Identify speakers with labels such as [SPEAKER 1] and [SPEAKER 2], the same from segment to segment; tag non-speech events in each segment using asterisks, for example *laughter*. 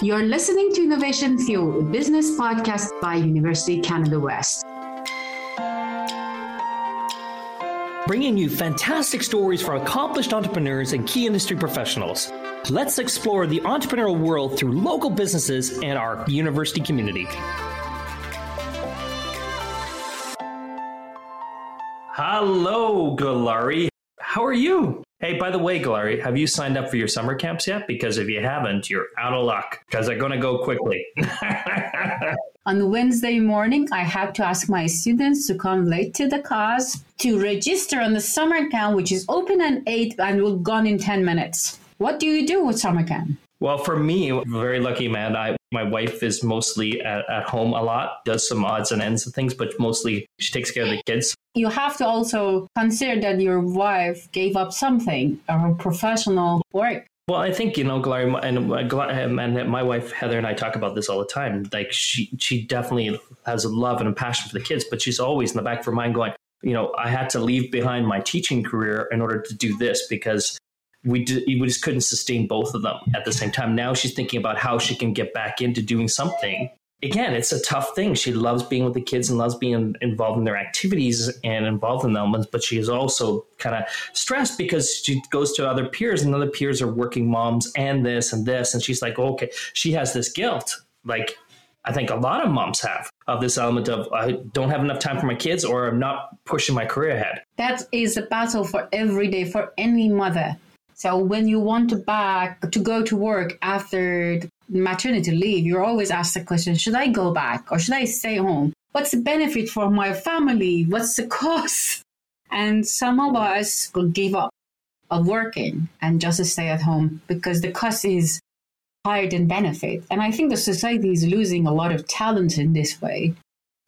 [SPEAKER 1] You're listening to Innovation Fuel, a business podcast by University Canada West.
[SPEAKER 2] Bringing you fantastic stories from accomplished entrepreneurs and key industry professionals. Let's explore the entrepreneurial world through local businesses and our university community. Hello, Gelareh. How are you? Hey, by the way, Gelareh, have you signed up for your summer camps yet? Because if you haven't, you're out of luck because they're going to go quickly. *laughs*
[SPEAKER 1] On Wednesday morning, I have to ask my students to come late to the class to register on the summer camp, which is open at 8 and will gone in 10 minutes. What do you do with summer camp?
[SPEAKER 2] Well, for me, very lucky man. I my wife is mostly at, at home a lot, does some odds and ends of things, but mostly she takes care of the kids.
[SPEAKER 1] You have to also consider that your wife gave up something, her professional work.
[SPEAKER 2] Well, I think you know, Gelareh, and, uh, um, and my wife Heather and I talk about this all the time. Like she, she definitely has a love and a passion for the kids, but she's always in the back of her mind going, you know, I had to leave behind my teaching career in order to do this because we, did, we just couldn't sustain both of them at the same time. Now she's thinking about how she can get back into doing something. Again, it's a tough thing. She loves being with the kids and loves being involved in their activities and involved in them, but she is also kind of stressed because she goes to other peers and other peers are working moms and this and this. And she's like, okay, she has this guilt. Like, I think a lot of moms have of this element of I don't have enough time for my kids or I'm not pushing my career ahead.
[SPEAKER 1] That is a battle for every day for any mother. So when you want to back to go to work after maternity leave, you're always asked the question, should I go back or should I stay home? What's the benefit for my family? What's the *laughs* cost? And some of us will give up of working and just stay at home because the cost is higher than benefit. And I think the society is losing a lot of talent in this way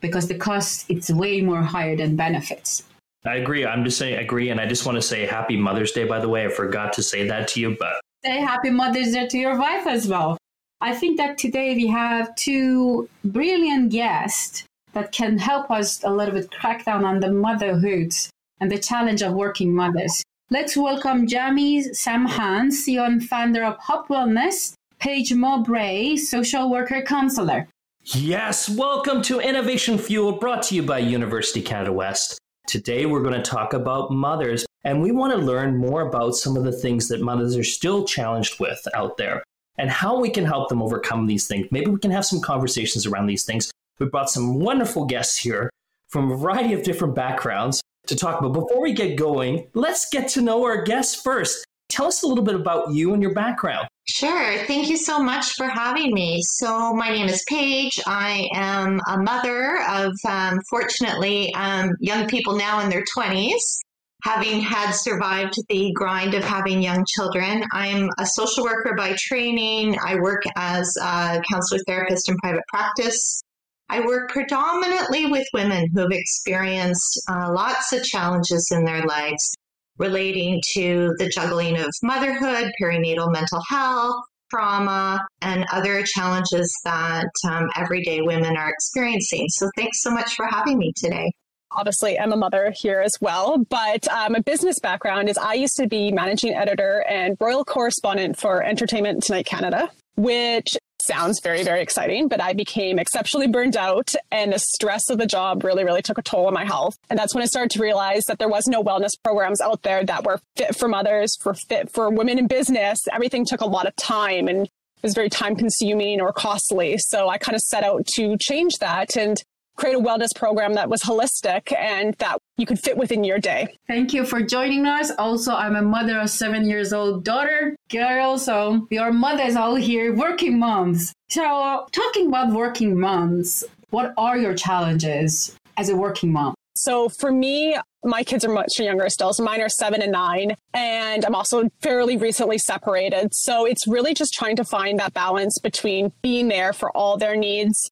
[SPEAKER 1] because the cost it's way more higher than benefits.
[SPEAKER 2] I agree. I'm just saying agree, and I just want to say Happy Mother's Day. By the way, I forgot to say that to you, but
[SPEAKER 1] say Happy Mother's Day to your wife as well. I think that today we have two brilliant guests that can help us a little bit crack down on the motherhood and the challenge of working mothers. Let's welcome Jamie Samhan, CEO and founder of Hop Wellness, Paige Mowbray, social worker counselor.
[SPEAKER 2] Yes, welcome to Innovation Fuel, brought to you by University Canada West. Today, we're going to talk about mothers, and we want to learn more about some of the things that mothers are still challenged with out there and how we can help them overcome these things. Maybe we can have some conversations around these things. We brought some wonderful guests here from a variety of different backgrounds to talk about. Before we get going, let's get to know our guests first. Tell us a little bit about you and your background.
[SPEAKER 3] Sure. Thank you so much for having me. So, my name is Paige. I am a mother of, um, fortunately, um, young people now in their 20s. Having had survived the grind of having young children, I'm a social worker by training. I work as a counselor therapist in private practice. I work predominantly with women who have experienced uh, lots of challenges in their lives relating to the juggling of motherhood, perinatal mental health, trauma, and other challenges that um, everyday women are experiencing. So, thanks so much for having me today
[SPEAKER 4] obviously I'm a mother here as well, but um, a business background is I used to be managing editor and royal correspondent for Entertainment Tonight Canada, which sounds very, very exciting, but I became exceptionally burned out and the stress of the job really, really took a toll on my health. And that's when I started to realize that there was no wellness programs out there that were fit for mothers, for fit for women in business. Everything took a lot of time and was very time consuming or costly. So I kind of set out to change that. And create a wellness program that was holistic and that you could fit within your day.
[SPEAKER 1] Thank you for joining us. Also, I'm a mother of seven years old daughter, girl. So your mothers all here, working moms. So talking about working moms, what are your challenges as a working mom?
[SPEAKER 4] So for me, my kids are much younger still. So mine are seven and nine. And I'm also fairly recently separated. So it's really just trying to find that balance between being there for all their needs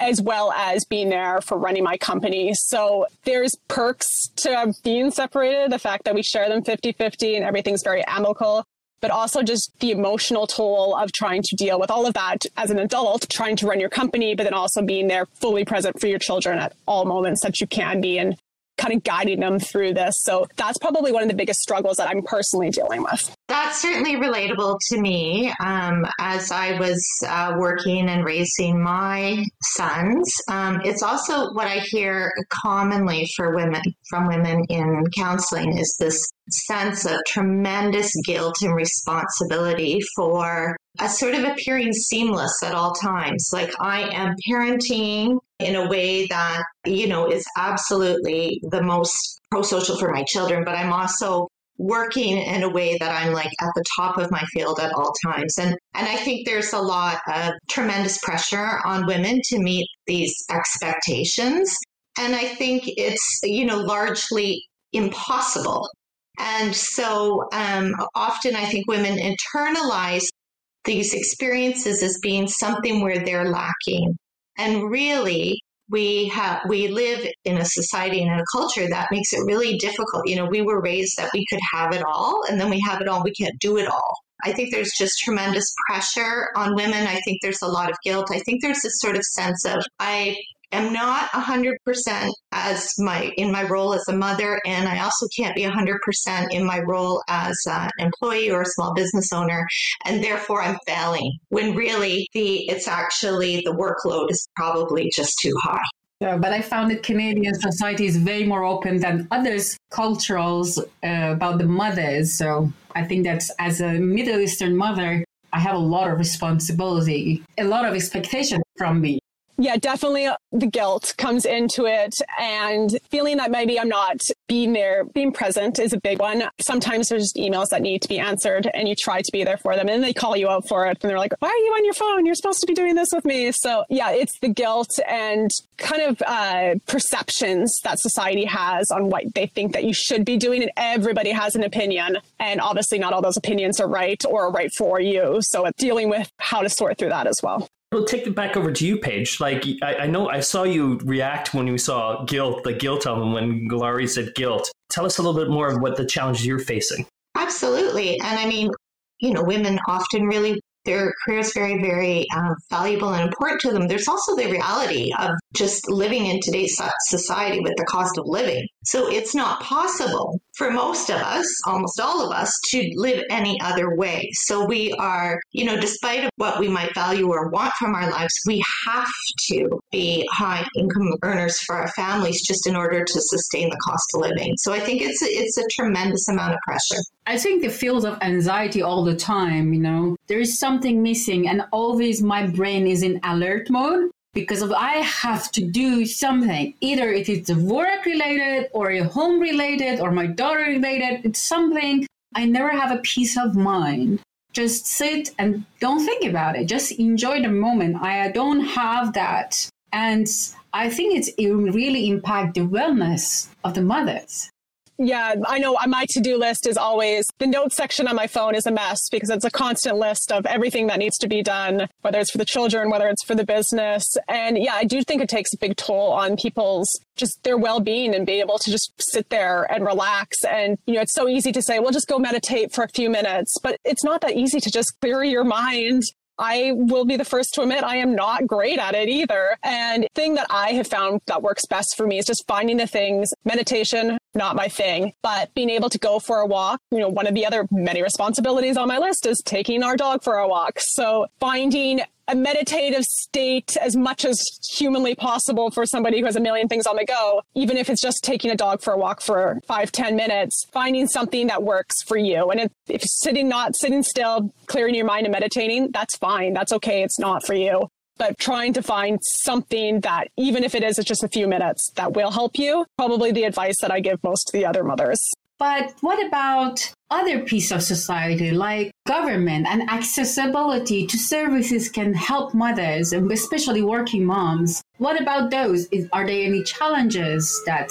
[SPEAKER 4] as well as being there for running my company. So there's perks to being separated, the fact that we share them 50 50 and everything's very amicable, but also just the emotional toll of trying to deal with all of that as an adult, trying to run your company, but then also being there fully present for your children at all moments that you can be and kind of guiding them through this. So that's probably one of the biggest struggles that I'm personally dealing with.
[SPEAKER 3] That's certainly relatable to me. Um, as I was uh, working and raising my sons, um, it's also what I hear commonly for women from women in counseling is this sense of tremendous guilt and responsibility for a sort of appearing seamless at all times. Like I am parenting in a way that, you know, is absolutely the most pro social for my children, but I'm also working in a way that I'm like at the top of my field at all times. And and I think there's a lot of tremendous pressure on women to meet these expectations. And I think it's, you know, largely impossible. And so um, often I think women internalize these experiences as being something where they're lacking. And really, we have we live in a society and in a culture that makes it really difficult. You know, we were raised that we could have it all, and then we have it all, we can't do it all. I think there's just tremendous pressure on women. I think there's a lot of guilt. I think there's this sort of sense of I am not 100% as my in my role as a mother and i also can't be 100% in my role as an employee or a small business owner and therefore i'm failing when really the it's actually the workload is probably just too high
[SPEAKER 1] yeah, but I found that Canadian society is way more open than others culturals uh, about the mothers. So I think that as a Middle Eastern mother, I have a lot of responsibility, a lot of expectation from me
[SPEAKER 4] yeah, definitely the guilt comes into it and feeling that maybe I'm not being there, being present is a big one. Sometimes there's emails that need to be answered and you try to be there for them and they call you out for it and they're like, why are you on your phone? You're supposed to be doing this with me. So yeah, it's the guilt and kind of uh, perceptions that society has on what they think that you should be doing. And everybody has an opinion. And obviously not all those opinions are right or right for you. So dealing with how to sort through that as well.
[SPEAKER 2] We'll take it back over to you, Paige. Like I, I, know I saw you react when you saw guilt, the guilt element when Laurie said guilt. Tell us a little bit more of what the challenges you're facing.
[SPEAKER 3] Absolutely. And I mean, you know, women often really their career is very, very um, valuable and important to them. There's also the reality of just living in today's society with the cost of living. So it's not possible for most of us, almost all of us, to live any other way. So we are, you know, despite what we might value or want from our lives, we have to be high income earners for our families just in order to sustain the cost of living. So I think it's it's a tremendous amount of pressure.
[SPEAKER 1] I think the feels of anxiety all the time, you know, there is something missing and always my brain is in alert mode because I have to do something. Either if it is work related or a home related or my daughter related. It's something I never have a peace of mind. Just sit and don't think about it. Just enjoy the moment. I don't have that. And I think it really impact the wellness of the mothers.
[SPEAKER 4] Yeah, I know uh, my to do list is always the notes section on my phone is a mess because it's a constant list of everything that needs to be done, whether it's for the children, whether it's for the business. And yeah, I do think it takes a big toll on people's just their well being and be able to just sit there and relax. And, you know, it's so easy to say, well, just go meditate for a few minutes, but it's not that easy to just clear your mind I will be the first to admit I am not great at it either. And thing that I have found that works best for me is just finding the things, meditation, not my thing, but being able to go for a walk. You know, one of the other many responsibilities on my list is taking our dog for a walk. So finding a meditative state as much as humanly possible for somebody who has a million things on the go, even if it's just taking a dog for a walk for five, ten minutes, finding something that works for you. And if, if sitting, not sitting still, clearing your mind and meditating, that's fine. That's okay. It's not for you. But trying to find something that, even if it is it's just a few minutes, that will help you. Probably the advice that I give most of the other mothers.
[SPEAKER 1] But what about other piece of society like government and accessibility to services can help mothers and especially working moms? What about those? Are there any challenges that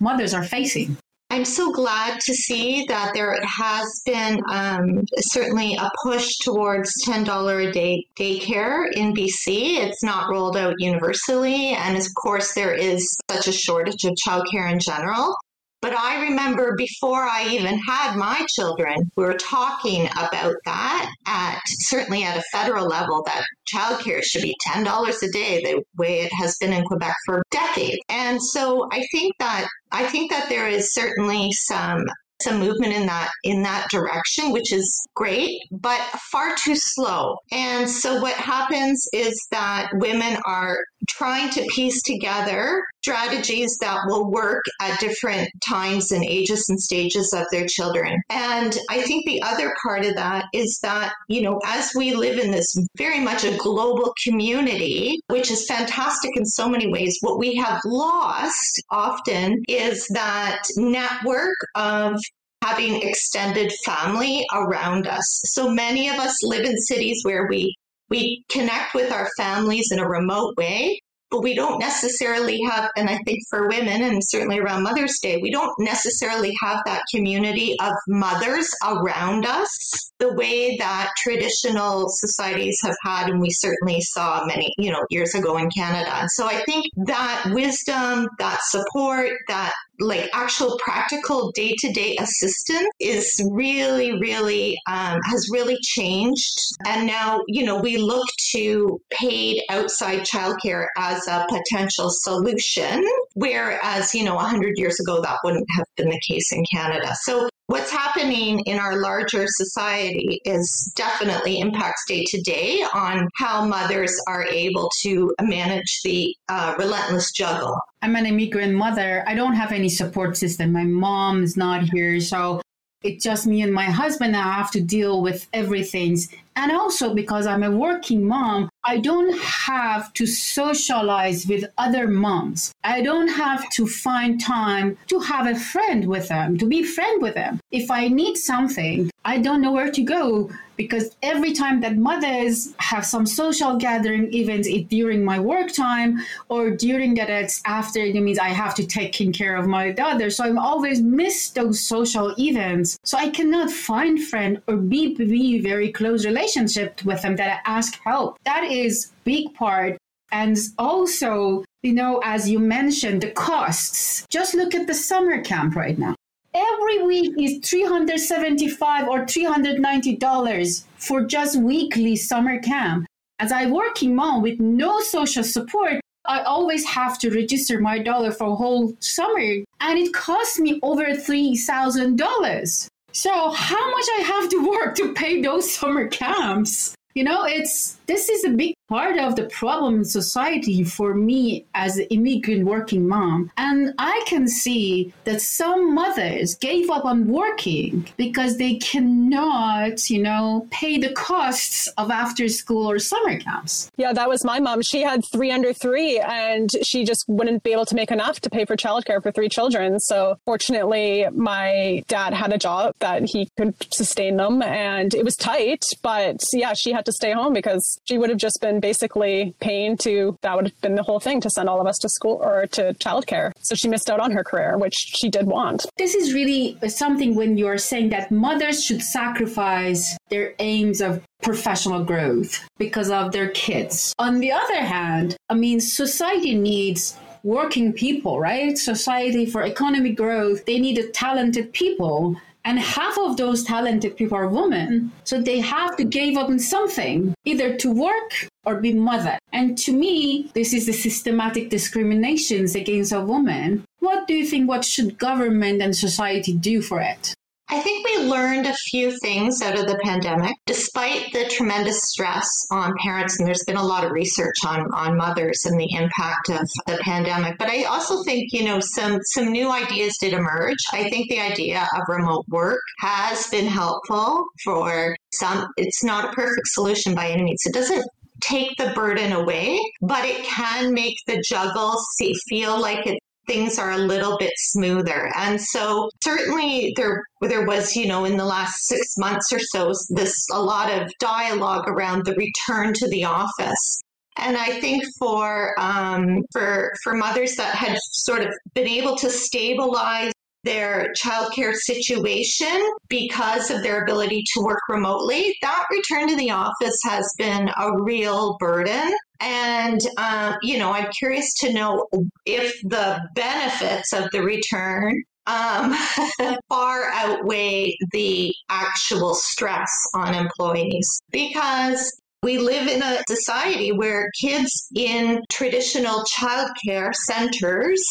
[SPEAKER 1] mothers are facing?
[SPEAKER 3] I'm so glad to see that there has been um, certainly a push towards $10 a day daycare in BC. It's not rolled out universally. And of course, there is such a shortage of childcare in general. But I remember before I even had my children, we were talking about that at certainly at a federal level that childcare should be $10 a day, the way it has been in Quebec for decades. And so I think that I think that there is certainly some some movement in that in that direction, which is great, but far too slow. And so what happens is that women are trying to piece together strategies that will work at different times and ages and stages of their children. And I think the other part of that is that, you know, as we live in this very much a global community, which is fantastic in so many ways, what we have lost often is that network of having extended family around us. So many of us live in cities where we we connect with our families in a remote way, but we don't necessarily have, and I think for women and certainly around Mother's Day, we don't necessarily have that community of mothers around us the way that traditional societies have had, and we certainly saw many, you know, years ago in Canada. So I think that wisdom, that support, that like actual practical day to day assistance is really, really um, has really changed. And now, you know, we look to paid outside childcare as a potential solution, whereas, you know, 100 years ago, that wouldn't have been the case in Canada. So what's happening in our larger society is definitely impacts day to day on how mothers are able to manage the uh, relentless juggle.
[SPEAKER 1] I'm an immigrant mother. I don't have any support system. My mom is not here. So it's just me and my husband. I have to deal with everything. And also because I'm a working mom, I don't have to socialize with other moms. I don't have to find time to have a friend with them, to be friend with them. If I need something, I don't know where to go because every time that mothers have some social gathering events during my work time or during that it's after it means I have to take care of my daughter. So I'm always miss those social events. So I cannot find friend or be, be very close relationship with them that I ask help. That is big part. And also, you know, as you mentioned, the costs. Just look at the summer camp right now. Every week is $375 or $390 for just weekly summer camp. As a working mom with no social support, I always have to register my dollar for whole summer, and it costs me over $3,000. So, how much I have to work to pay those summer camps? You know, it's this is a big part of the problem in society for me as an immigrant working mom. And I can see that some mothers gave up on working because they cannot, you know, pay the costs of after school or summer camps.
[SPEAKER 4] Yeah, that was my mom. She had three under three and she just wouldn't be able to make enough to pay for childcare for three children. So fortunately, my dad had a job that he could sustain them and it was tight, but yeah, she had to stay home because she would have just been basically paying to, that would have been the whole thing to send all of us to school or to childcare. So she missed out on her career, which she did want.
[SPEAKER 1] This is really something when you're saying that mothers should sacrifice their aims of professional growth because of their kids. On the other hand, I mean, society needs working people, right? Society for economic growth, they need talented people and half of those talented people are women. So they have to give up on something, either to work or be mother. And to me, this is the systematic discriminations against a woman. What do you think what should government and society do for it?
[SPEAKER 3] I think we learned a few things out of the pandemic, despite the tremendous stress on parents. And there's been a lot of research on, on mothers and the impact of the pandemic. But I also think, you know, some, some new ideas did emerge. I think the idea of remote work has been helpful for some. It's not a perfect solution by any means. It doesn't take the burden away, but it can make the juggle see, feel like it things are a little bit smoother. And so certainly there there was, you know, in the last six months or so, this a lot of dialogue around the return to the office. And I think for um, for for mothers that had sort of been able to stabilize their childcare situation because of their ability to work remotely, that return to the office has been a real burden. And, um, you know, I'm curious to know if the benefits of the return um, *laughs* far outweigh the actual stress on employees because we live in a society where kids in traditional childcare centers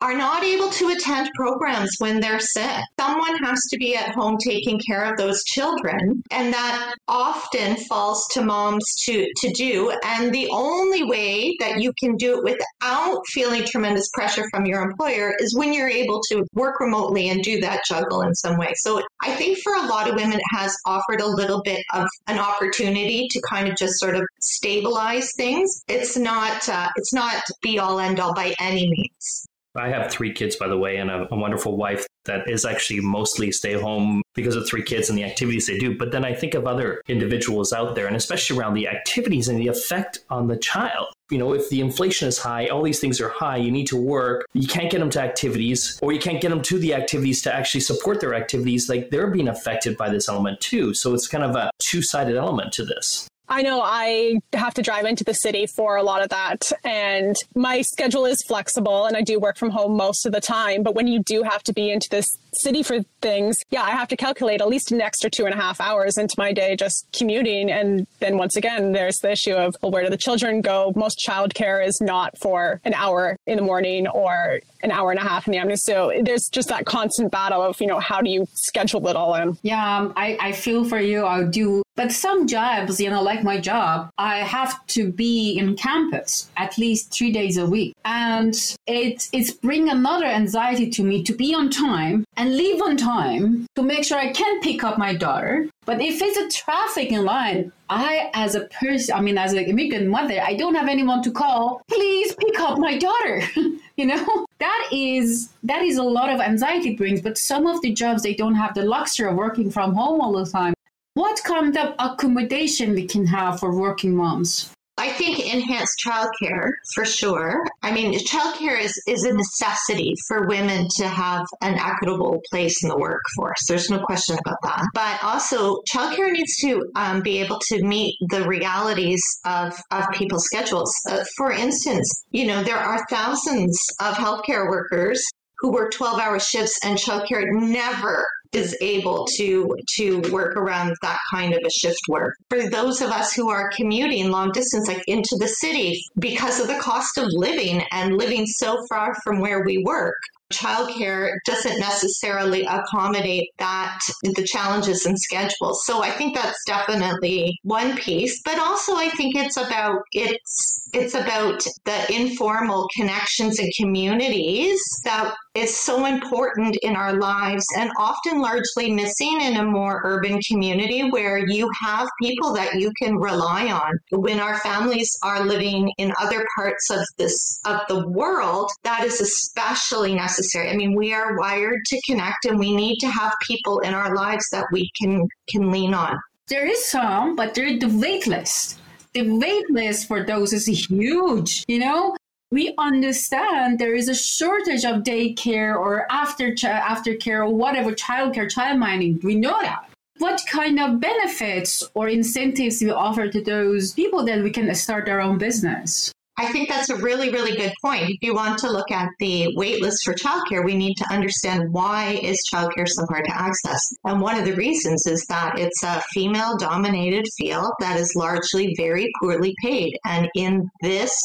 [SPEAKER 3] are not able to attend programs when they're sick. Someone has to be at home taking care of those children, and that often falls to moms to, to do. And the only way that you can do it without feeling tremendous pressure from your employer is when you're able to work remotely and do that juggle in some way. So I think for a lot of women, it has offered a little bit of an opportunity to kind of just sort of stabilize things. It's not uh, it's not be all end all by any means.
[SPEAKER 2] I have three kids, by the way, and a, a wonderful wife that is actually mostly stay home because of three kids and the activities they do. But then I think of other individuals out there, and especially around the activities and the effect on the child. You know, if the inflation is high, all these things are high, you need to work, you can't get them to activities, or you can't get them to the activities to actually support their activities. Like they're being affected by this element too. So it's kind of a two sided element to this.
[SPEAKER 4] I know I have to drive into the city for a lot of that. And my schedule is flexible and I do work from home most of the time. But when you do have to be into this city for things, yeah, I have to calculate at least an extra two and a half hours into my day just commuting. And then once again, there's the issue of, well, where do the children go? Most childcare is not for an hour in the morning or an hour and a half in the afternoon. So there's just that constant battle of, you know, how do you schedule it all in?
[SPEAKER 1] Yeah, I, I feel for you. I do. But some jobs, you know, like my job, I have to be in campus at least three days a week. And it, it's bring another anxiety to me to be on time and leave on time to make sure I can pick up my daughter. But if it's a traffic in line, I, as a person, I mean, as an immigrant mother, I don't have anyone to call. Please pick up my daughter. *laughs* you know, that is that is a lot of anxiety brings. But some of the jobs they don't have the luxury of working from home all the time. What kind of accommodation we can have for working moms?
[SPEAKER 3] I think enhanced childcare for sure. I mean, childcare is, is a necessity for women to have an equitable place in the workforce. There's no question about that. But also, childcare needs to um, be able to meet the realities of, of people's schedules. Uh, for instance, you know, there are thousands of healthcare workers who work 12 hour shifts and childcare never is able to to work around that kind of a shift work. For those of us who are commuting long distance like into the city because of the cost of living and living so far from where we work, childcare doesn't necessarily accommodate that the challenges and schedules. So I think that's definitely one piece, but also I think it's about it's it's about the informal connections and communities that is so important in our lives and often largely missing in a more urban community where you have people that you can rely on. When our families are living in other parts of this of the world, that is especially necessary. I mean, we are wired to connect and we need to have people in our lives that we can can lean on.
[SPEAKER 1] There is some, but they're the wait list the wait list for those is huge. You know, we understand there is a shortage of daycare or after ch- aftercare or whatever childcare, child mining. We know that. What kind of benefits or incentives we offer to those people that we can start their own business?
[SPEAKER 3] I think that's a really, really good point. If you want to look at the wait list for childcare, we need to understand why is childcare so hard to access. And one of the reasons is that it's a female dominated field that is largely very poorly paid. And in this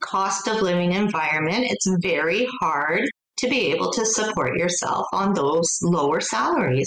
[SPEAKER 3] cost of living environment, it's very hard to be able to support yourself on those lower salaries.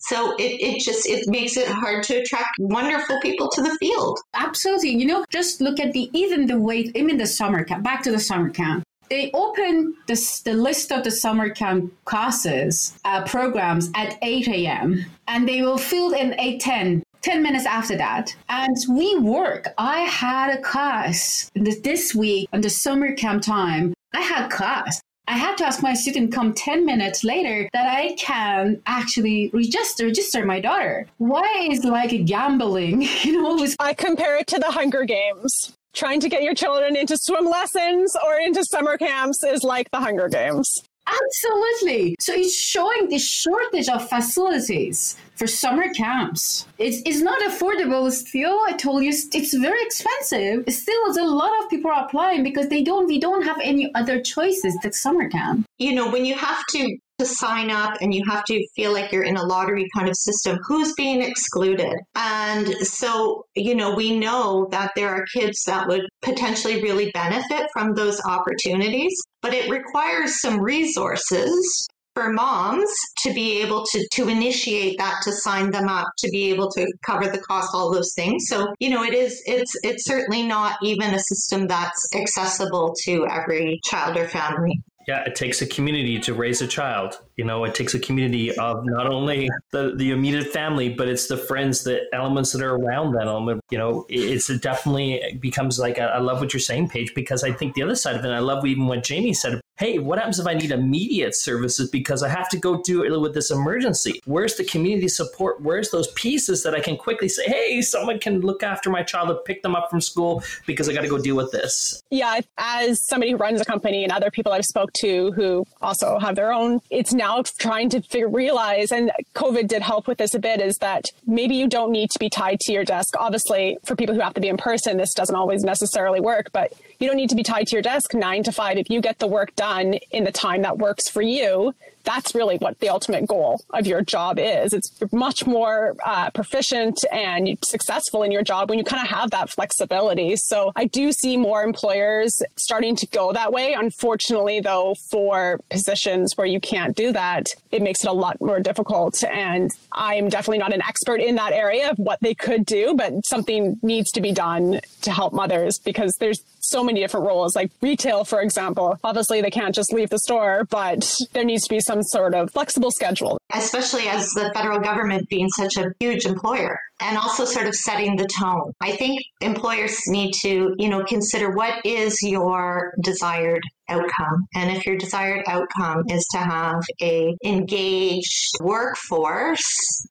[SPEAKER 3] So it, it just it makes it hard to attract wonderful people to the field.
[SPEAKER 1] Absolutely. You know, just look at the even the way even the summer camp back to the summer camp. They open this, the list of the summer camp classes uh, programs at 8 a.m. and they will fill in 8:10 10 minutes after that. And we work. I had a class this week on the summer camp time. I had class. I had to ask my student come 10 minutes later that I can actually register register my daughter. Why is like gambling? *laughs* You know,
[SPEAKER 4] I compare it to the Hunger Games. Trying to get your children into swim lessons or into summer camps is like the Hunger Games.
[SPEAKER 1] Absolutely. So it's showing the shortage of facilities for summer camps. It's, it's not affordable still. I told you it's very expensive. Still, a lot of people are applying because they don't we don't have any other choices than summer camp.
[SPEAKER 3] You know, when you have to to sign up and you have to feel like you're in a lottery kind of system. Who's being excluded? And so, you know, we know that there are kids that would potentially really benefit from those opportunities, but it requires some resources for moms to be able to to initiate that to sign them up to be able to cover the cost all those things so you know it is it's it's certainly not even a system that's accessible to every child or family
[SPEAKER 2] yeah, it takes a community to raise a child. You know, it takes a community of not only the, the immediate family, but it's the friends, the elements that are around that element. You know, it's it definitely becomes like, I love what you're saying, Paige, because I think the other side of it, I love even what Jamie said hey, what happens if I need immediate services because I have to go do it with this emergency? Where's the community support? Where's those pieces that I can quickly say, hey, someone can look after my child and pick them up from school because I got to go deal with this?
[SPEAKER 4] Yeah, as somebody who runs a company and other people I've spoke to who also have their own, it's now trying to figure, realize, and COVID did help with this a bit, is that maybe you don't need to be tied to your desk. Obviously, for people who have to be in person, this doesn't always necessarily work, but you don't need to be tied to your desk nine to five. If you get the work done in the time that works for you, that's really what the ultimate goal of your job is. It's much more uh, proficient and successful in your job when you kind of have that flexibility. So I do see more employers starting to go that way. Unfortunately, though, for positions where you can't do that, it makes it a lot more difficult. And I'm definitely not an expert in that area of what they could do, but something needs to be done to help mothers because there's so many different roles, like retail, for example. Obviously, they can't just leave the store, but there needs to be some sort of flexible schedule.
[SPEAKER 3] Especially as the federal government being such a huge employer and also sort of setting the tone. I think employers need to, you know, consider what is your desired outcome. And if your desired outcome is to have a engaged workforce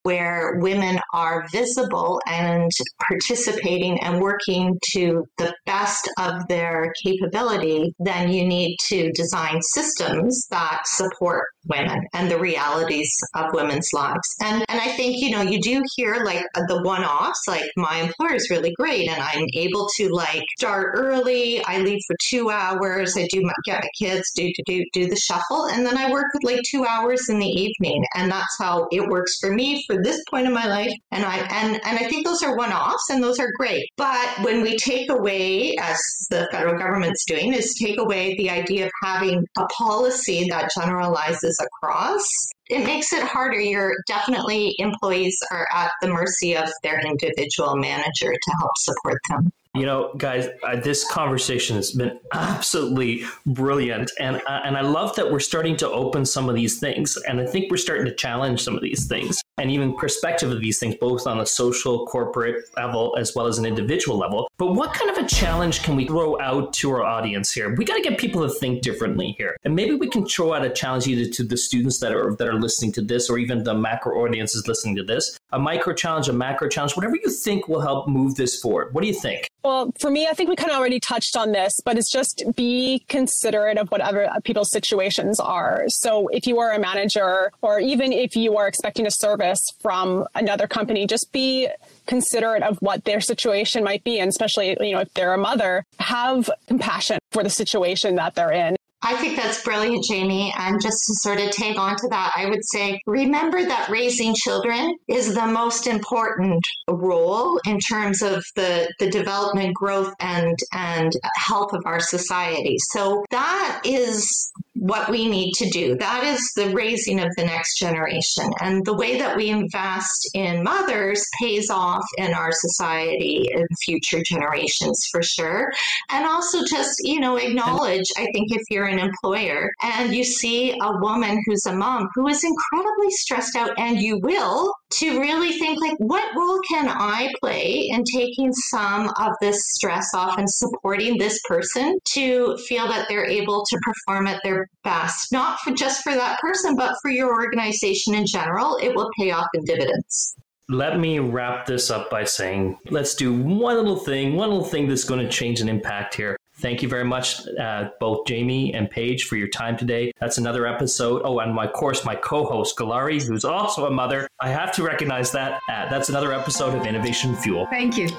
[SPEAKER 3] where women are visible and participating and working to the best of their capability, then you need to design systems that support women and the realities of women's lives. And and I think, you know, you do hear like the one offs, like my employer is really great and I'm able to like start early. I leave for two hours. I do my, get my kids, do, do, do, the shuffle. And then I work with like two hours in the evening. And that's how it works for me for this point in my life. And I, and, and I think those are one offs and those are great. But when we take away, as the federal government's doing, is take away the idea of having a policy that generalizes across, it makes it harder. You're definitely employees are at the mercy of their individual manager to help support them.
[SPEAKER 2] You know, guys, uh, this conversation has been *laughs* absolutely brilliant, and uh, and I love that we're starting to open some of these things, and I think we're starting to challenge some of these things, and even perspective of these things, both on a social, corporate level as well as an individual level. But what kind of a challenge can we throw out to our audience here? We got to get people to think differently here, and maybe we can throw out a challenge either to the students that are that are listening to this, or even the macro audiences listening to this, a micro challenge, a macro challenge, whatever you think will help move this forward. What do you think?
[SPEAKER 4] Well, for me, I think we kind of already touched on this, but it's just be considerate of whatever people's situations are. So if you are a manager or even if you are expecting a service from another company, just be considerate of what their situation might be. And especially, you know, if they're a mother, have compassion for the situation that they're in.
[SPEAKER 3] I think that's brilliant, Jamie. And just to sort of tag on to that, I would say remember that raising children is the most important role in terms of the, the development, growth, and, and health of our society. So that is what we need to do. That is the raising of the next generation. And the way that we invest in mothers pays off in our society and future generations for sure. And also just, you know, acknowledge, I think if you're an employer and you see a woman who's a mom who is incredibly stressed out, and you will, to really think like, what role can I play in taking some of this stress off and supporting this person to feel that they're able to perform at their best, not for just for that person, but for your organization in general? It will pay off in dividends
[SPEAKER 2] let me wrap this up by saying let's do one little thing, one little thing that's going to change an impact here. Thank you very much, uh, both Jamie and Paige, for your time today. That's another episode. Oh, and my course, my co-host Gelareh, who's also a mother. I have to recognize that. Uh, that's another episode of Innovation Fuel.
[SPEAKER 1] Thank you.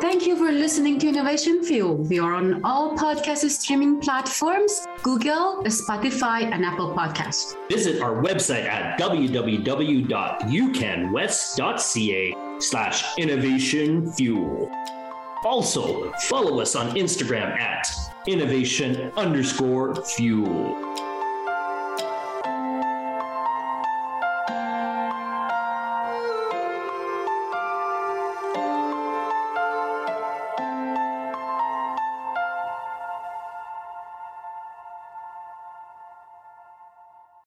[SPEAKER 1] Thank you for listening to Innovation Fuel. We are on all podcast streaming platforms Google, Spotify, and Apple Podcasts.
[SPEAKER 2] Visit our website at www.ucanwest.ca slash innovation fuel. Also, follow us on Instagram at innovation underscore fuel.